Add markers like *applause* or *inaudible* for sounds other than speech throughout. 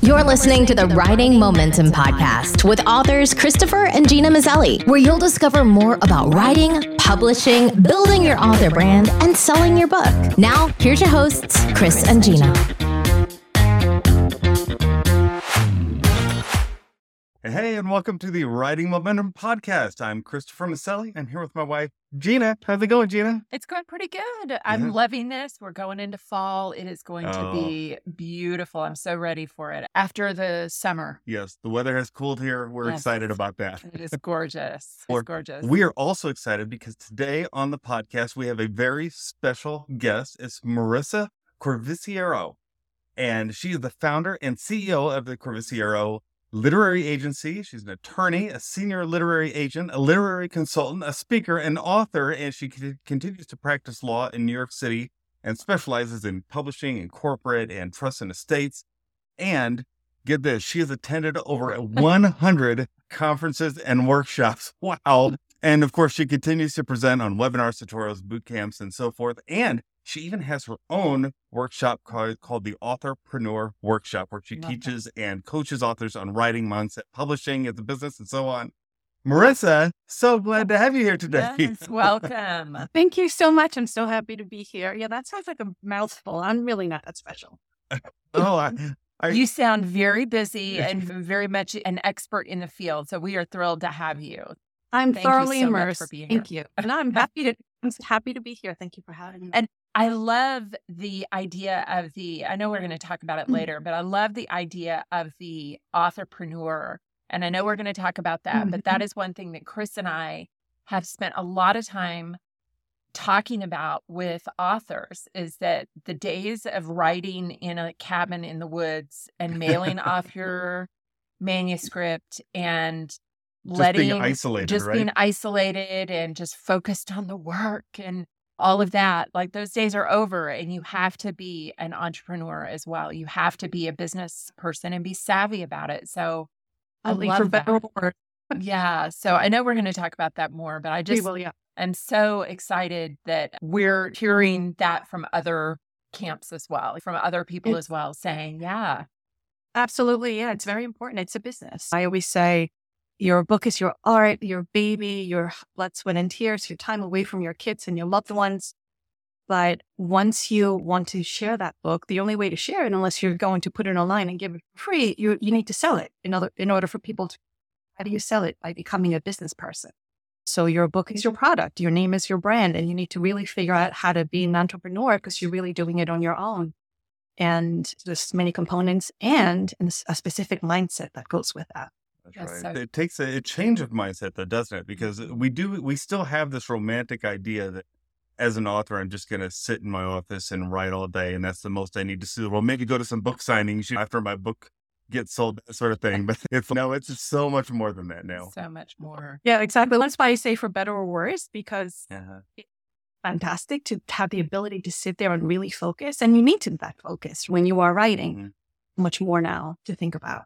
You're listening to the Writing Momentum Podcast with authors Christopher and Gena Maselli, where you'll discover more about writing, publishing, building your author brand, and selling your book. Now, here's your hosts, Chris and Gena. And welcome to the Writing Momentum Podcast. I'm Christopher Maselli. I'm here with my wife, Gena. How's it going, Gena? It's going pretty good. I'm Yeah. loving this. We're going into fall. It is going to Oh. be beautiful. I'm so ready for it. After the summer, Yes, the weather has cooled here. We're Yes. excited about that. it is gorgeous. *laughs* It's gorgeous. We are also excited because today on the podcast, we have a very special guest. It's Marisa Corvisiero, and she is the founder and CEO of the Corvisiero Literary Agency. She's an attorney, a senior literary agent, a literary consultant, a speaker, an author, and she con- continues to practice law in New York City and specializes in publishing and corporate and trust and estates. And get this, she has attended over *laughs* 100 conferences and workshops. *laughs* Wow. And of course, she continues to present on webinars, tutorials, boot camps, and so forth. And she even has her own workshop called, called the Authorpreneur Workshop, where she Love that. teaches and coaches authors on writing, mindset, publishing as a business, and so on. Marisa, so glad to have you here today. Yes, welcome. *laughs* Thank you so much. I'm so happy to be here. Yeah, that sounds like a mouthful. I'm really not that special. *laughs* oh, I, I- You sound very busy *laughs* and very much an expert in the field. So we are thrilled to have you. I'm Thank you thoroughly so much immersed. for being Thank you. And I'm happy to I'm happy to be here. Thank you for having me. And I love the idea of the, I know we're going to talk about it Mm. later, but I love the idea of the authorpreneur. And I know we're going to talk about that, but Mm-hmm. that is one thing that Chris and I have spent a lot of time talking about with authors is that the days of writing in a cabin in the woods and mailing off your manuscript and just letting being isolated, just right? being isolated and just focused on the work and all of that like those days are over and you have to be an entrepreneur as well you have to be a business person and be savvy about it so i love that. yeah so i know we're going to talk about that more but i just will, yeah. am so excited that we're hearing that from other camps as well from other people It's- as well saying yeah Absolutely. Yeah. It's very important. It's a business. I always say your book is your art, your baby, your blood, sweat, and tears, your time away from your kids and your loved ones. But once you want to share that book, the only way to share it, unless you're going to put it online and give it free, you you need to sell it in order in order for people to. How do you sell it? By becoming a business person. So your book is your mm-hmm. product, your name is your brand, and you need to really figure out how to be an entrepreneur because you're really doing it on your own. And there's many components and a specific mindset that goes with that. That's right. so- It takes a, a change of mindset, though, doesn't it? Because we do, we still have this romantic idea that as an author, I'm just going to sit in my office and write all day, and that's the most I need to do. Well, maybe go to some book signings after my book gets sold, sort of thing. *laughs* But it's no, it's so much more than that now. so much more Yeah, exactly. That's why I say for better or worse, because Uh-huh. fantastic to have the ability to sit there and really focus. And you need to be that focused when you are writing Mhm. much more now to think about.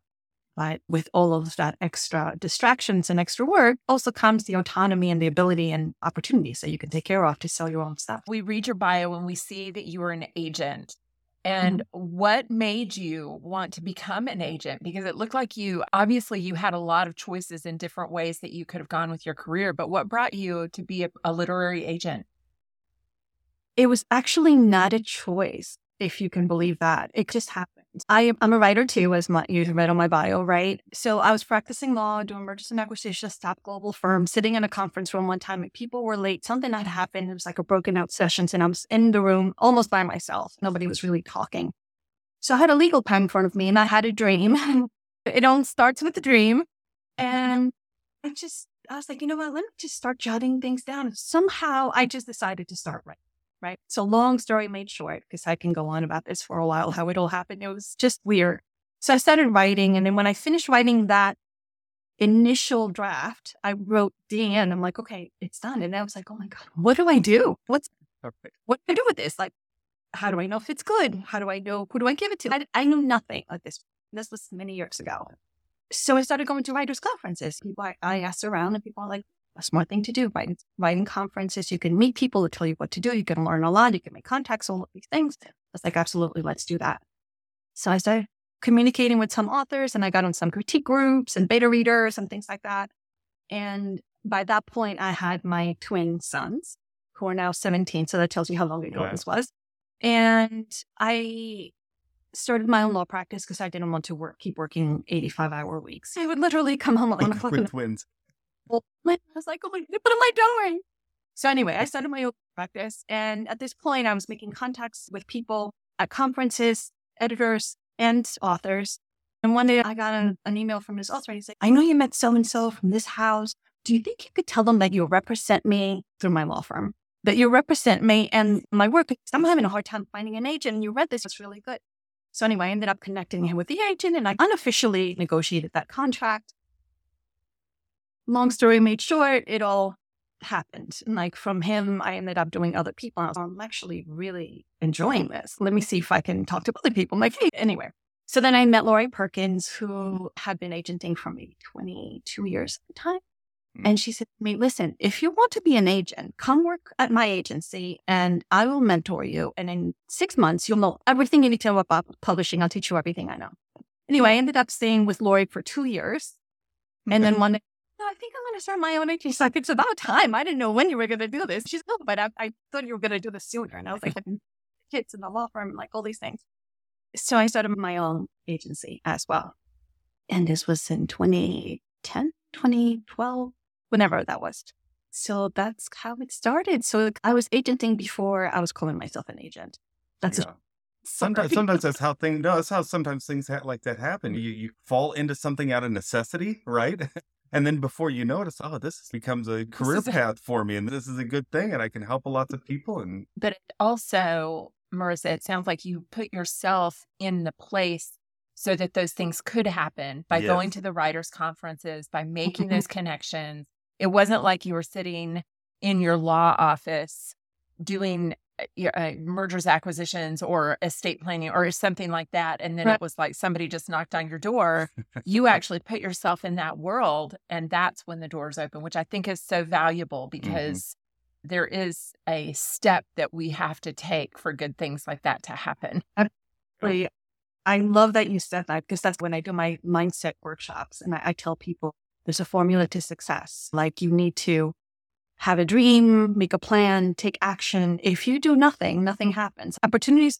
But with all of that extra distractions and extra work also comes the autonomy and the ability and opportunities that you can take care of to sell your own stuff. we read your bio and we see that you are an agent. And mm-hmm. what made you want to become an agent? Because it looked like you obviously you had a lot of choices in different ways that you could have gone with your career, but what brought you to be a, a literary agent? It was actually not a choice, if you can believe that. It just happened. I am I'm a writer too, as my, you read on my bio, right? So I was practicing law, doing mergers and acquisitions, top global firm, sitting in a conference room one time, and people were late. Something had happened. It was like a broken out sessions, and I was in the room almost by myself. Nobody was really talking. So I had a legal pen in front of me, and I had a dream. *laughs* it all starts with a dream, and I just I was like, you know what? Let me just start jotting things down. And somehow I just decided to start writing right? So long story made short, because I can go on about this for a while, how it all happened. It was just weird. So I started writing. And then when I finished writing that initial draft, I wrote Dan. I'm like, okay, it's done. And I was like, oh my God, what do I do? What's, Perfect. what do I do with this? Like, how do I know if it's good? How do I know, who do I give it to? I, I knew nothing like this. This was many years ago. So I started going to writers' conferences. People, I, I asked around and people are like, a smart thing to do. Writing, writing conferences, you can meet people to tell you what to do. You can learn a lot. You can make contacts, all of these things. I was like, absolutely, let's do that. So I started communicating with some authors and I got on some critique groups and beta readers and things like that. And by that point, I had my twin sons who are now 17. So that tells you how long ago Wow. this was. And I started my own law practice because I didn't want to work, keep working 85 hour weeks. I would literally come home at one *laughs* o'clock with twins. I was like, oh my, what am I doing? So anyway, I started my own practice. And at this point, I was making contacts with people at conferences, editors, and authors. And one day I got an, an email from this author. And he said, I know you met so-and-so from this house. Do you think you could tell them that you represent me through my law firm? That you represent me and my work because I'm having a hard time finding an agent. And you read this, it's really good. So anyway, I ended up connecting him with the agent and I unofficially negotiated that contract. Long story made short, it all happened. And like from him, I ended up doing other people. I was, I'm actually really enjoying this. Let me see if I can talk to other people. I'm like, hey, anyway. So then I met Lori Perkins, who had been agenting for maybe 22 years at the time. Mm. And she said to me, listen, if you want to be an agent, come work at my agency and I will mentor you. And in six months, you'll know everything you need to know about publishing. I'll teach you everything I know. Anyway, I ended up staying with Lori for two years. And then one day, think I'm going to start my own agency. She's like, it's about time. I didn't know when you were going to do this. She's no, but I, I thought you were going to do this sooner. And I was like, *laughs* kids in the law firm, like all these things. So I started my own agency as well. And this was in 2010, 2012, whenever that was. So that's how it started. So I was agenting before I was calling myself an agent. That's Yeah. *laughs* Sometimes, *laughs* sometimes that's how things. No, that's how sometimes things ha- like that happen. You you fall into something out of necessity, right? And then before you notice, oh, this becomes a career path for me, and this is a good thing, and I can help a lot of people. And But also, Marisa, it sounds like you put yourself in the place so that those things could happen by going to the writers' conferences, by making those *laughs* connections. It wasn't like you were sitting in your law office doing uh, your, uh, mergers, acquisitions, or estate planning, or something like that. And then Right. it was like somebody just knocked on your door. *laughs* you actually put yourself in that world, and that's when the doors open, which I think is so valuable because there is a step that we have to take for good things like that to happen. Absolutely. I love that you said that because that's when I do my mindset workshops and I, I tell people there's a formula to success. Like you need to have a dream, make a plan, take action. If you do nothing, nothing mm-hmm. happens. Opportunities,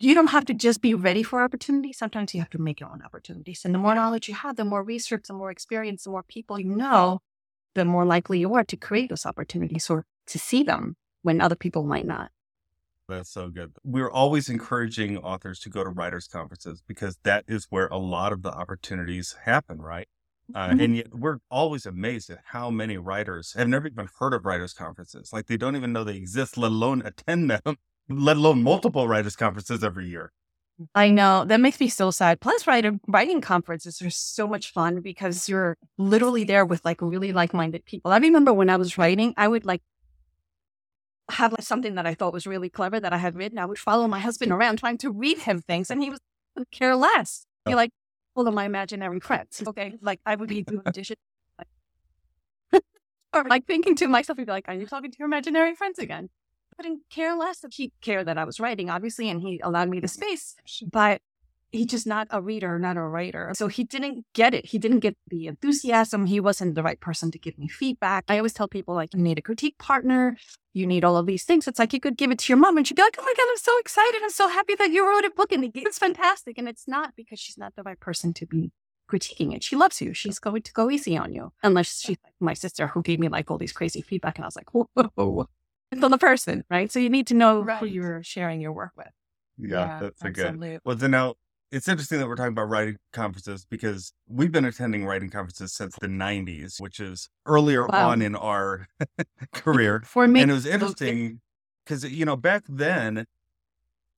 you don't have to just be ready for opportunities. Sometimes you have to make your own opportunities. And the more knowledge you have, the more research, the more experience, the more people you know, the more likely you are to create those opportunities or to see them when other people might not. that's so good. We're always encouraging authors to go to writers' conferences because that is where a lot of the opportunities happen, right? Uh, Mhm. and yet we're always amazed at how many writers have never even heard of writers' conferences. Like they don't even know they exist, let alone attend them, *laughs* let alone multiple writers' conferences every year. I know that makes me so sad. Plus, writing writing conferences are so much fun because you're literally there with like really like minded people. I remember when I was writing, I would like have like, something that I thought was really clever that I had written. I would follow my husband around trying to read him things, and he was would care less. He Oh. like full of my imaginary friends. *laughs* Okay, like I would be doing dishes. *laughs* Or like thinking to myself, he'd be like, "Are you talking to your imaginary friends again?" Didn't care less. He cared that I was writing, obviously, and he allowed me the space. But he's just not a reader, not a writer. So he didn't get it. He didn't get the enthusiasm. He wasn't the right person to give me feedback. I always tell people like, you need a critique partner. You need all of these things. It's like you could give it to your mom and she'd be like, oh my God, I'm so excited. I'm so happy that you wrote a book and it's fantastic. And it's not because she's not the right person to be critiquing it. She loves you. She's going to go easy on you. Unless she's like my sister who gave me like all these crazy feedback. And I was like, whoa. It's on the person, right? So you need to know who you're sharing your work with. Yeah, that's a good. Well, then now it's interesting that we're talking about writing conferences because we've been attending writing conferences since the 90s, which is earlier Wow. on in our *laughs* career. For me, and it was interesting because you know back then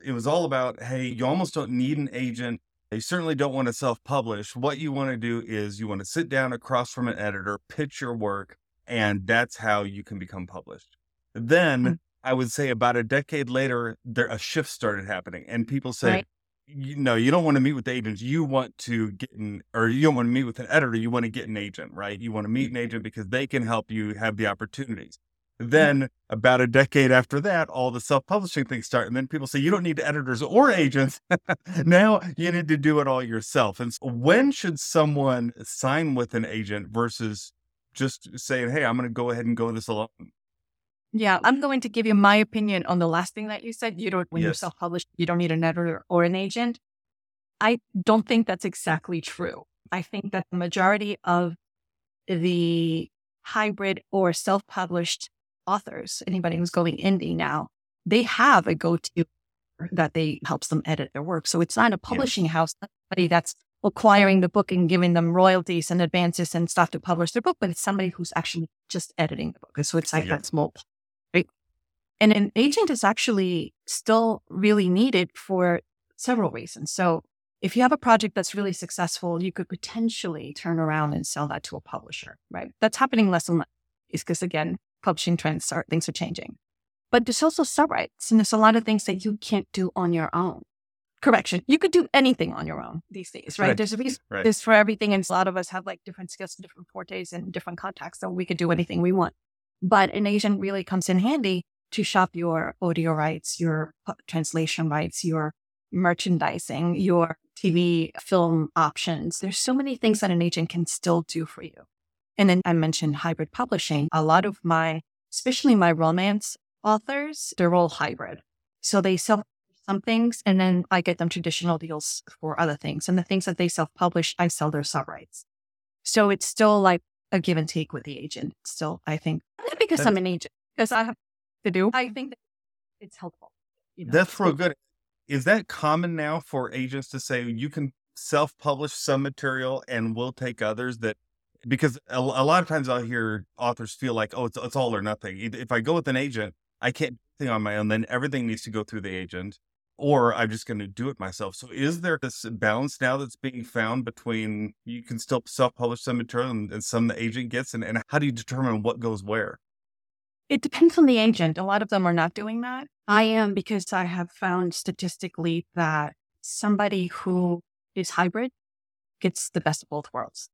it was all about hey you almost don't need an agent you certainly don't want to self-publish what you want to do is you want to sit down across from an editor pitch your work and that's how you can become published then Mm. i would say about a decade later there a shift started happening and people say Right. You know you don't want to meet with agents you want to get an or you don't want to meet with an editor you want to get an agent right you want to meet an mm-hmm. agent because they can help you have the opportunities Then about a decade after that, all the self-publishing things start, and then people say you don't need editors or agents. *laughs* now you need to do it all yourself. And so when should someone sign with an agent versus just saying, "Hey, I'm going to go ahead and go this alone"? Yeah, I'm going to give you my opinion on the last thing that you said. You don't, when you're self-published, you don't need an editor or an agent. I don't think that's exactly true. I think that the majority of the hybrid or self-published authors, anybody who's going indie now, they have a go-to that they helps them edit their work. So it's not a publishing house, somebody that's acquiring the book and giving them royalties and advances and stuff to publish their book, but it's somebody who's actually just editing the book. So it's like Yeah. that small? And an agent is actually still really needed for several reasons. So if you have a project that's really successful, you could potentially turn around and sell that to a publisher, right? That's happening less and less because again, publishing trends are things are changing. But there's also sub rights and there's a lot of things that you can't do on your own. Correction, you could do anything on your own these days, right? Right. There's a reason Right. this for everything. And a lot of us have like different skills, and different fortes, and different contacts. So we could do anything we want. But an agent really comes in handy to shop your audio rights, your translation rights, your merchandising, your TV film options. There's so many things that an agent can still do for you. And then I mentioned hybrid publishing. A lot of my, especially my romance authors, they're all hybrid. So they sell some things and then I get them traditional deals for other things. And the things that they self publish, I sell their sub rights. So it's still like a give and take with the agent. Still, I think, not because I'm an agent, because I have to do, I think that it's helpful. You know? That's real good. Is that common now for agents to say you can self-publish some material and we'll take others that because a, a lot of times I'll hear authors feel like, oh, it's, it's all or nothing. If if I go with an agent, I can't do anything on my own. Then everything needs to go through the agent, or I'm just going to do it myself. So is there this balance now that's being found between you can still self-publish some material and, and some the agent gets, and, and how do you determine what goes where? It depends on the agent. A lot of them are not doing that. I am because I have found statistically that somebody who is hybrid gets the best of both worlds.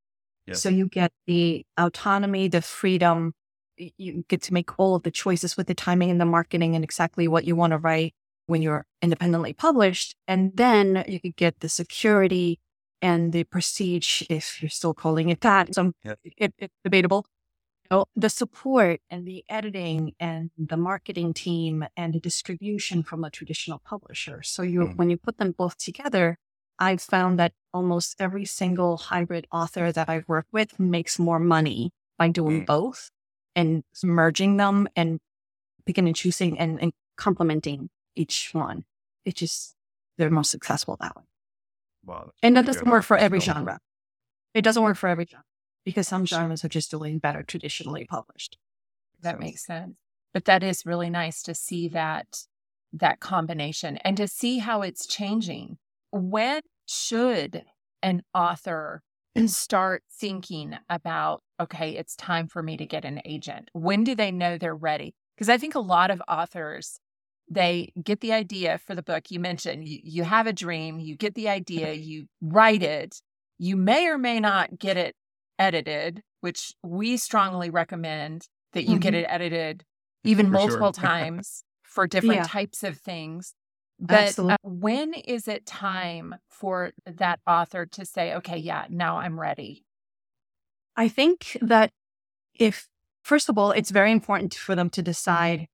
Yes. So you get the autonomy, the freedom. You get to make all of the choices with the timing and the marketing and exactly what you want to write when you're independently published. And then you could get the security and the prestige, if you're still calling it that. So Yeah. it, it's debatable. Know, the support and the editing and the marketing team and the distribution from a traditional publisher. So you, Mm. when you put them both together, I've found that almost every single hybrid author that I've worked with makes more money by doing Mm. both and merging them and picking and choosing and, and complementing each one. It's just, they're most successful that way. Wow, And that doesn't work for every genre. It doesn't work for every genre because some genres are just doing better traditionally published. That makes sense. But that is really nice to see that that combination and to see how it's changing. When should an author *clears throat* start thinking about okay, it's time for me to get an agent? When do they know they're ready? Because I think a lot of authors they get the idea for the book you mentioned you, you have a dream you get the idea *laughs* you write it you may or may not get it edited which we strongly recommend that you get Mhm. it edited even For sure. multiple *laughs* times for different Yeah. types of things. But uh, when is it time for that author to say, okay, yeah, now I'm ready? I think that if, first of all, it's very important for them to decide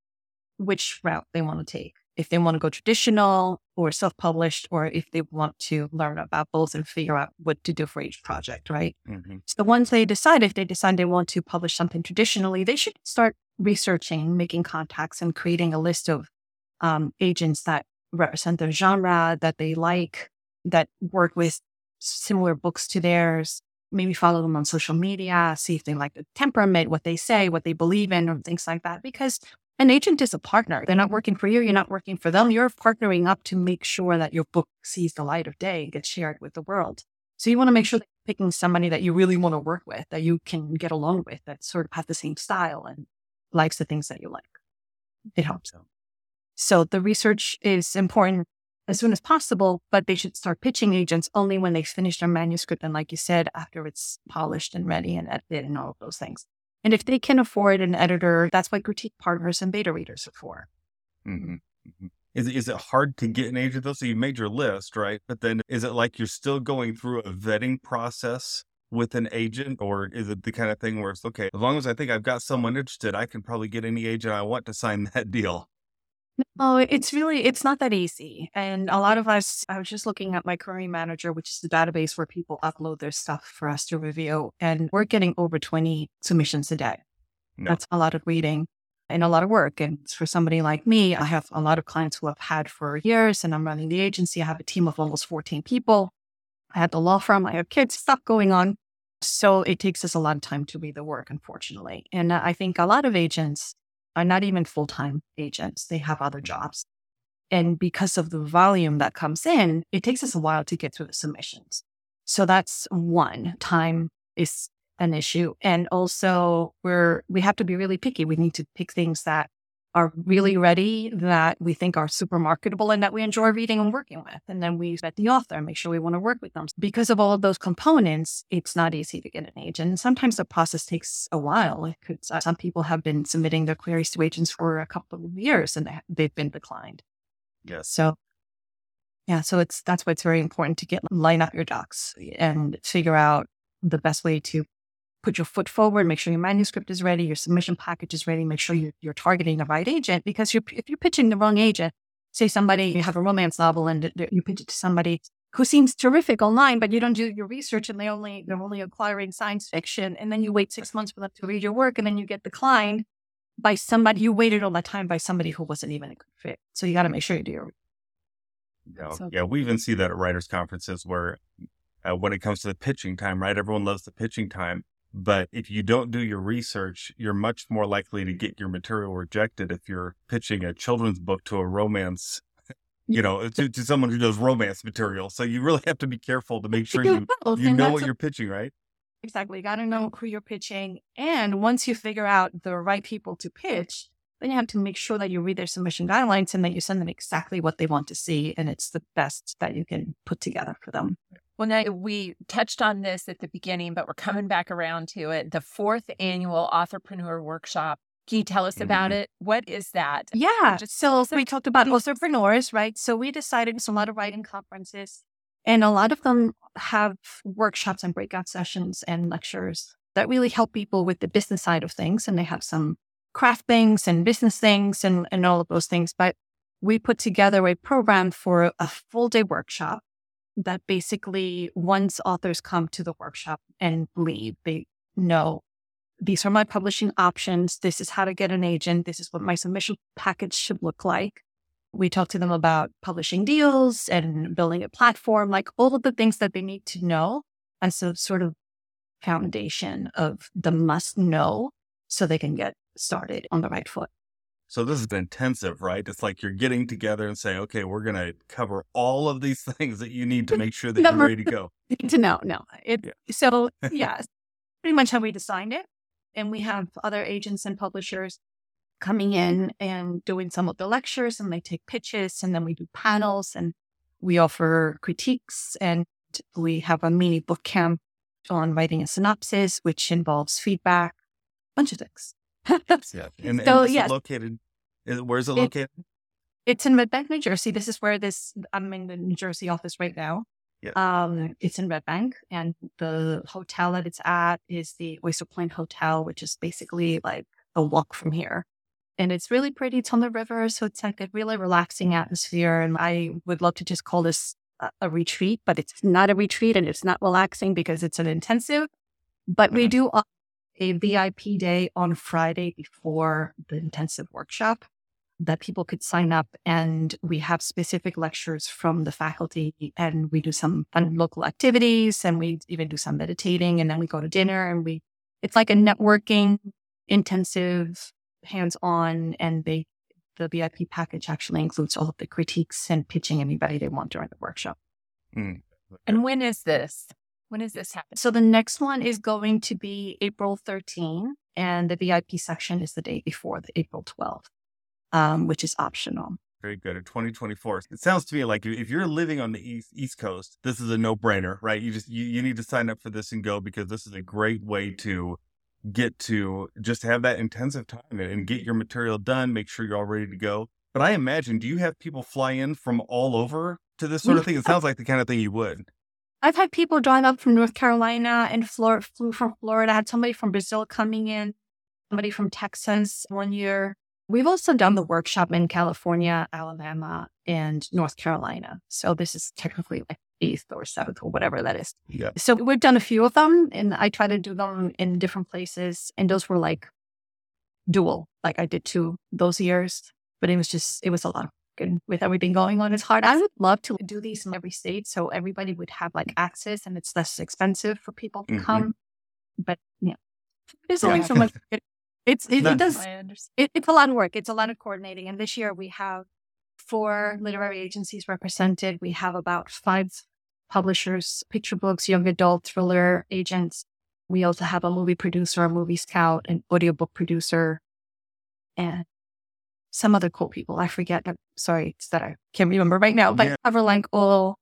which route they want to take. If they want to go traditional or self published, or if they want to learn about both and figure out what to do for each project, right? Mhm. So once they decide, if they decide they want to publish something traditionally, they should start researching, making contacts, and creating a list of um, agents that represent their genre that they like, that work with similar books to theirs. Maybe follow them on social media, see if they like the temperament, what they say, what they believe in, or things like that. Because an agent is a partner. They're not working for you. You're not working for them. You're partnering up to make sure that your book sees the light of day and gets shared with the world. So you want to make sure that you're picking somebody that you really want to work with, that you can get along with, that sort of have the same style and likes the things that you like. It helps. So the research is important as soon as possible, but they should start pitching agents only when they finish their manuscript. And like you said, after it's polished and ready and edited and all of those things. And if they can afford an editor, that's what critique partners and beta readers are for. Mm-hmm. Mm-hmm. Is, is it hard to get an agent though? So you made your list, right? But then is it like you're still going through a vetting process with an agent or is it the kind of thing where it's okay, as long as I think I've got someone interested, I can probably get any agent I want to sign *laughs* that deal? No, it's really it's not that easy. And a lot of us I was just looking at my Query Manager, which is the database where people upload their stuff for us to review, and we're getting over 20 submissions a day. No. That's a lot of reading and a lot of work. And for somebody like me, I have a lot of clients who I've had for years and I'm running the agency. I have a team of almost 14 people. I had the law firm, I have kids, stuff going on. So it takes us a lot of time to read the work, unfortunately. And I think a lot of agents are not even full time agents, they have other mm-hmm. jobs. And because of the volume that comes in, it takes us a while to get through the submissions. So that's one. Time is an issue. And also we're we have to be really picky. We need to pick things that are really ready that we think are super marketable and that we enjoy reading and working with. And then we vet the author and make sure we want to work with them. Because of all of those components, it's not easy to get an agent. And sometimes the process takes a while. It Could, uh, some people have been submitting their queries to agents for a couple of years and they've been declined. Yes. So yeah, so it's that's why it's very important to get line up your ducks and figure out the best way to put your foot forward, make sure your manuscript is ready, your submission package is ready, make sure you're, you're targeting the right agent. Because you're, if you're pitching the wrong agent, say somebody, you have a romance novel and you pitch it to somebody who seems terrific online, but you don't do your research and they only, they're only acquiring science fiction. And then you wait six months for them to read your work and then you get declined by somebody, you waited all that time by somebody who wasn't even a good fit. So you got to make sure you do your yeah, so, yeah, we even see that at writers' conferences where uh, when it comes to the pitching time, right? Everyone loves the pitching time. But if you don't do your research, you're much more likely to get your material rejected if you're pitching a children's book to a romance, you know, *laughs* to, to someone who does romance material. So you really have to be careful to make sure you, *laughs* you know what you're pitching, right? Exactly. You got to know who you're pitching. And once you figure out the right people to pitch, then you have to make sure that you read their submission guidelines and that you send them exactly what they want to see. And it's the best that you can put together for them. Well, now we touched on this at the beginning, but we're coming back around to it. The fourth annual Authorpreneur Workshop. Can you tell us about mm-hmm. it? What is that? Yeah. Just so, we talked about authorpreneurs, right? So we decided it's a lot of writing conferences, and a lot of them have workshops and breakout sessions and lectures that really help people with the business side of things. And they have some craft things and business things and, and all of those things. But we put together a program for a full day workshop that basically once authors come to the workshop and leave, they know these are my publishing options. This is how to get an agent. This is what my submission package should look like. We talk to them about publishing deals and building a platform, like all of the things that they need to know as a sort of foundation of the must know so they can get started on the right foot. So this is intensive, right? It's like you're getting together and say, okay, we're going to cover all of these *laughs* things that you need to make sure *laughs* that you're ready to go. *laughs* to know, no. It, yeah. So yeah, pretty much how we designed it. And we mm-hmm. have other agents and publishers coming in and doing some of the lectures and they take pitches and then we do panels and we offer critiques and we have a mini book camp on writing a synopsis, which involves feedback, a bunch of things *laughs* yeah. And, so, and yes. located, where's it located? it's in Red Bank, New Jersey. This is where this, I'm in the New Jersey office right now. Yeah. Um, it's in Red Bank, and the hotel that it's at is the Oyster Point Hotel, which is basically like a walk from here. And it's really pretty. It's on the river, so it's like a really relaxing atmosphere. And I would love to just call this a, a retreat, but it's not a retreat and it's not relaxing because it's an intensive. But we mm-hmm. do a VIP day on Friday before the intensive workshop that people could sign up and we have specific lectures from the faculty and we do some fun local activities and we even do some meditating and then we go to dinner and we it's like a networking intensive hands-on and they the VIP package actually includes all of the critiques and pitching anybody they want during the workshop. Mm. And when is this? When does this happen? So the next one is going to be April 13, and the VIP section is the day before, the April 12th, um, which is optional. Very good. In 2024, it sounds to me like if you're living on the East East Coast, this is a no brainer, right? You just you, you need to sign up for this and go because this is a great way to get to just have that intensive time and get your material done, make sure you're all ready to go. But I imagine, do you have people fly in from all over to this sort of thing? It sounds like the kind of thing you would. I've had people drive up from North Carolina and Flor- flew from Florida. I had somebody from Brazil coming in, somebody from Texas one year. We've also done the workshop in California, Alabama, and North Carolina. So this is technically like eighth or seventh or whatever that is. Yeah. So we've done a few of them and I try to do them in different places. And those were like dual, like I did two those years, but it was just, it was a lot of and with everything going on, it's hard. I would love to do these in every state so everybody would have like access and it's less expensive for people to Mhm. come. But yeah, there's Yeah. only so much. *laughs* It, it's it, No. it does it, it's a lot of work. It's a lot of coordinating. And this year we have four literary agencies represented. We have about five publishers, picture books, young adult, thriller agents. We also have a movie producer, a movie scout, an audiobook producer, and some other cool people. I forget. I'm sorry it's that I can't remember right now, but Yeah. cover like all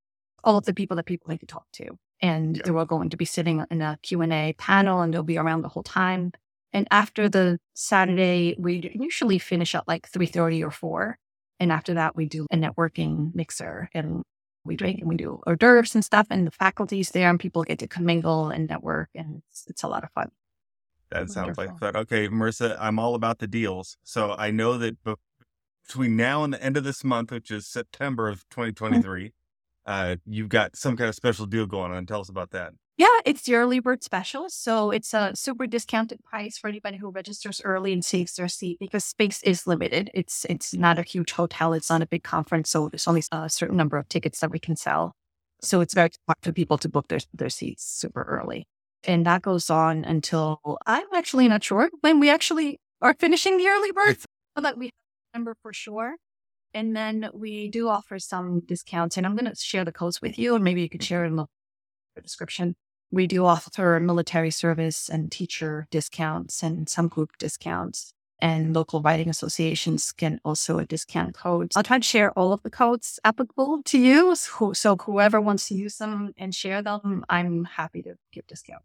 all of the people that people like to talk to. And Yeah. they were going to be sitting in a Q&A panel and they'll be around the whole time. And after the Saturday, we usually finish at like 3.30 or 4. And after that, we do a networking mixer and we drink and we do hors d'oeuvres and stuff. And the faculty's there and people get to commingle and network. And it's, it's a lot of fun. That sounds like fun. Okay, Marisa, I'm all about the deals. So I know that between now and the end of this month, which is September of 2023, uh, you've got some kind of special deal going on. Tell us about that. Yeah, it's the early bird special. So it's a super discounted price for anybody who registers early and saves their seat because space is limited. It's it's not a huge hotel. It's not a big conference. So there's only a certain number of tickets that we can sell. So it's very hard for people to book their, their seats super early. And that goes on until I'm actually not sure when we actually are finishing the early bird. It's- So that we remember for sure. And then we do offer some discounts. And I'm going to share the codes with you, and maybe you could mm-hmm. share it in the description. We do offer military service and teacher discounts and some group discounts. And local writing associations can also a discount codes. I'll try to share all of the codes applicable to you. So, so whoever wants to use them and share them, I'm happy to give discount.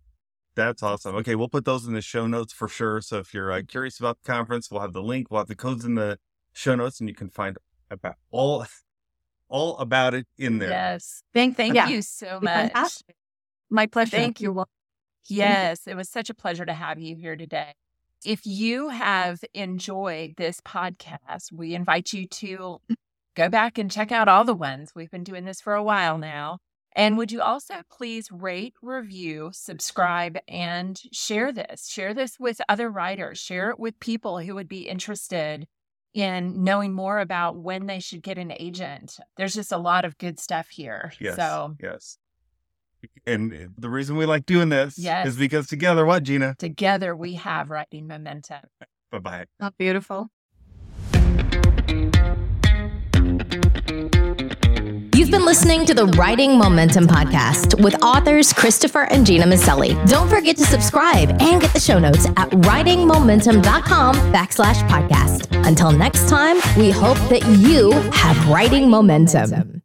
That's awesome. Okay, we'll put those in the show notes for sure. So if you're uh, curious about the conference, we'll have the link. We'll have the codes in the show notes, and you can find about all all about it in there. Yes. Thank, Thank yeah, you so much. fantastic. My pleasure. Thank you. Yes, it was such a pleasure to have you here today. If you have enjoyed this podcast, we invite you to go back and check out all the ones. We've been doing this for a while now. And would you also please rate, review, subscribe, and share this? Share this with other writers, share it with people who would be interested in knowing more about when they should get an agent. There's just a lot of good stuff here. Yes. So yes. And eh, the reason we like doing this Yes. is because together, what, Gena? together we have writing momentum. Bye bye. Not beautiful. You've been listening to the Writing Momentum Podcast with authors Christopher and Gena Maselli. Don't forget to subscribe and get the show notes at writingmomentum.com backslash podcast. Until next time, we hope that you have writing momentum.